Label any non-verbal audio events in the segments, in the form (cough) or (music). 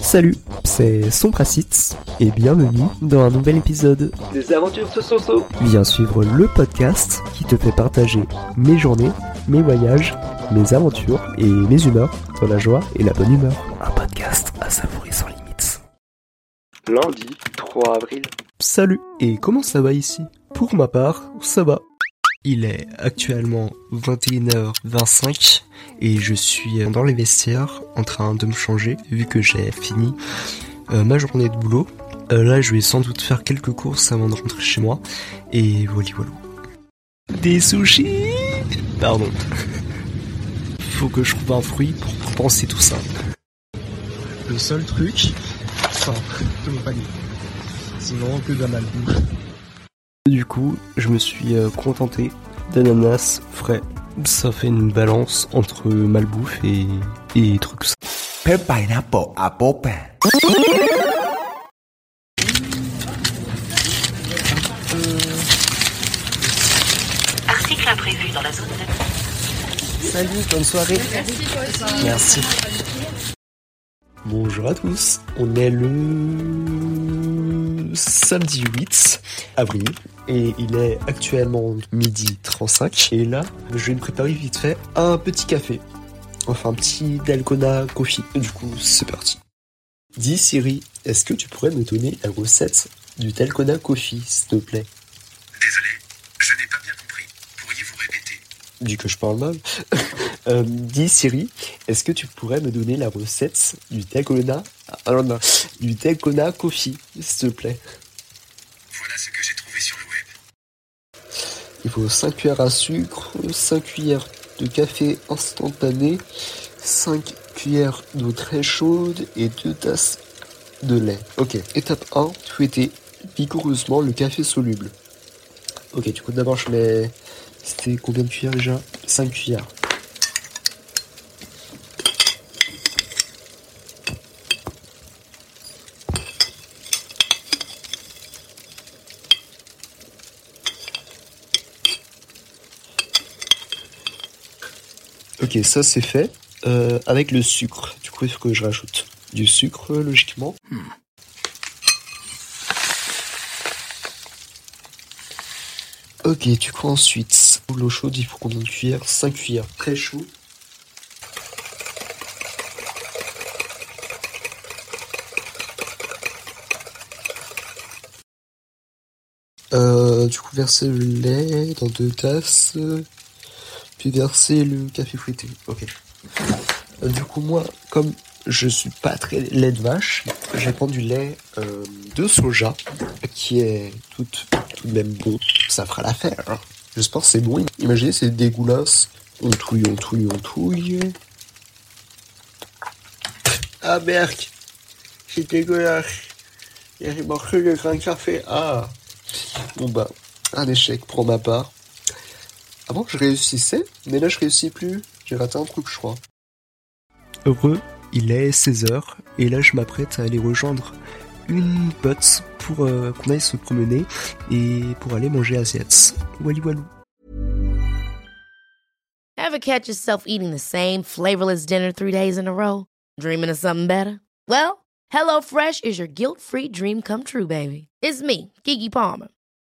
Salut, c'est Sompracitz et bienvenue dans un nouvel épisode des aventures de Soso. Viens suivre le podcast qui te fait partager mes journées, mes voyages, mes aventures et mes humeurs dans la joie et la bonne humeur. Un podcast à savourer sans limites. Lundi 3 avril. Salut, et comment ça va ici? Pour ma part, ça va. Il est actuellement 21h25 et je suis dans les vestiaires en train de me changer vu que j'ai fini euh, ma journée de boulot. Euh, là, je vais sans doute faire quelques courses avant de rentrer chez moi et voilà voilà. Des sushis? Pardon. (laughs) Faut que je trouve un fruit pour penser tout ça. Le seul truc, enfin, de mon panier. Sinon, que de la. Du coup, je me suis euh, contenté d'ananas frais. Ça fait une balance entre malbouffe et, et trucs. pineapple apple Article imprévu dans la zone de... Salut, bonne soirée. Merci. Bonjour à tous. On est le samedi 8 avril et il est actuellement midi 35 et là je vais me préparer vite fait un petit café. Enfin un petit Dalgona coffee. Du coup c'est parti. Dis Siri est-ce que tu pourrais me donner la recette du Dalgona coffee s'il te plaît? Désolé je n'ai pas bien compris. Pourriez-vous répéter? Du que je parle mal. (laughs) Euh, dis Siri est-ce que tu pourrais me donner la recette du Dalgona alors non, du Dalgona coffee s'il te plaît? Voilà ce que j'ai trouvé sur le web. Il faut 5 cuillères à sucre, 5 cuillères de café instantané, 5 cuillères d'eau très chaude et 2 tasses de lait. Ok, étape 1, fouetter vigoureusement le café soluble. Ok, du coup d'abord je mets... C'était combien de cuillères déjà? 5 cuillères. Ok, ça c'est fait. Euh, avec le sucre, du coup il faut que je rajoute du sucre logiquement. Ok, du coup ensuite, l'eau chaude, il faut combien de cuillères 5 cuillères. Très chaud. Euh, du coup verser le lait dans deux tasses puis verser le café fouetté. Ok. Euh, du coup, moi, comme je suis pas très lait de vache, je prendre du lait euh, de soja, qui est tout, tout de même bon. Ça fera l'affaire. Hein. J'espère que c'est bon. Imaginez, c'est dégueulasse. On touille, on touille, on touille. Ah, merde C'est dégueulasse. Il manque le grain de café. Ah Bon bah, un échec pour ma part. Avant, je réussissais, mais là, je réussis plus. J'ai raté un truc, je crois. Heureux, il est 16h, et là, je m'apprête à aller rejoindre une pote pour euh, qu'on aille se promener et pour aller manger Asiats. Wally Walou. Ever catch yourself eating the same flavorless dinner three days in a row? Dreaming of something better? Well, HelloFresh is your guilt-free dream come true, baby. It's me, Kiki Palmer.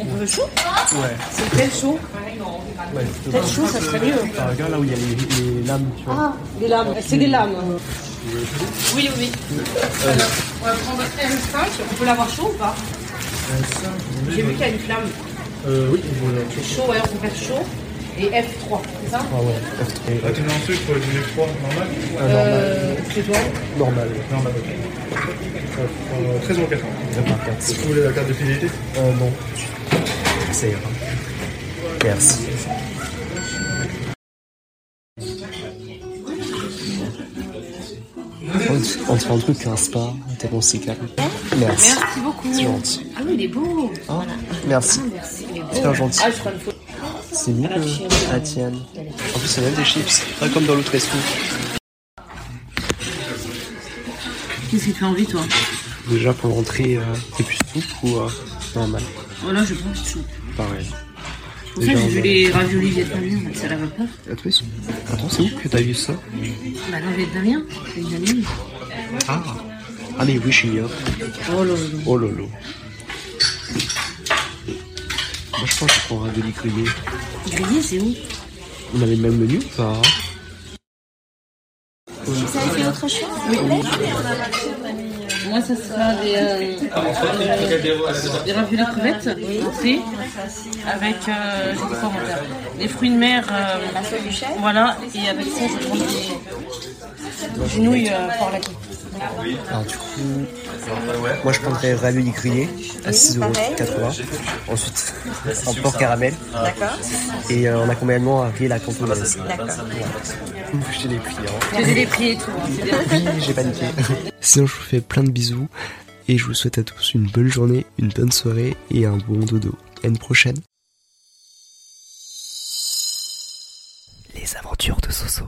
On veut chaud? Ouais. C'est quel chaud ouais Quel chaud, ça serait mieux. Enfin, regarde là où il y a les, les lames, tu vois. Ah, des lames. C'est des lames. Oui, oui. Alors, on va prendre M5. On peut l'avoir chaud ou pas? J'ai vu qu'il y a une flamme. Euh, oui, voilà. C'est chaud, ouais, on peut faire chaud. Et F3, c'est ça? Ah ouais, F3. Ah, tu mets un sucre pour du 3 normal? Euh, C'est quoi Normal. Normal, ok. Euh, 13 euros 80. Ça part 4. Si vous voulez la carte de fidélité? Euh, non. Ça ira. Merci. On, te fait un truc, un spa, tellement c'est calme. Merci. Merci beaucoup. C'est gentil. Ah oui, il est beau. Hein Merci. Merci. est beau. Super gentil. Ah, je prends une photo. C'est mieux que la tienne. En plus, c'est même des chips. Pas comme dans l'autre resto. Qu'est-ce qui te fait envie, toi? Déjà, pour l'entrée, euh, c'est plus ou euh, normal? Oh là, je prends de soupe. Pareil. C'est pour ça que j'ai vu les raviolis vietnamiens, ça la va pas. Attends, ils sont- Attends, c'est où que t'as vu ça Bah non, vietnamien, c'est une amie. Ah Ah, mais oui, j'ignore. Oh là là. Oh lolo. Moi, je pense que je prendrai de grillé. Grillé, c'est où On avait le même menu ou pas Moi, ça sera des, euh, euh, des raviolis crevettes, avec, euh, j'ai dit quoi, mon père Des fruits de mer, euh, voilà, et avec ça, je prends des, des nouilles euh, par la alors du coup, moi je prendrais ravioli grillé à 6,80€. Ensuite, un porc caramel. D'accord. Et euh, en accompagnement à la cantonaise. D'accord. Je prix. Hein. Je les prix et tout. Hein, oui, j'ai paniqué. (laughs) Sinon, je vous fais plein de bisous et je vous souhaite à tous une bonne journée, une bonne soirée et un bon dodo. À une prochaine. Les aventures de Soso.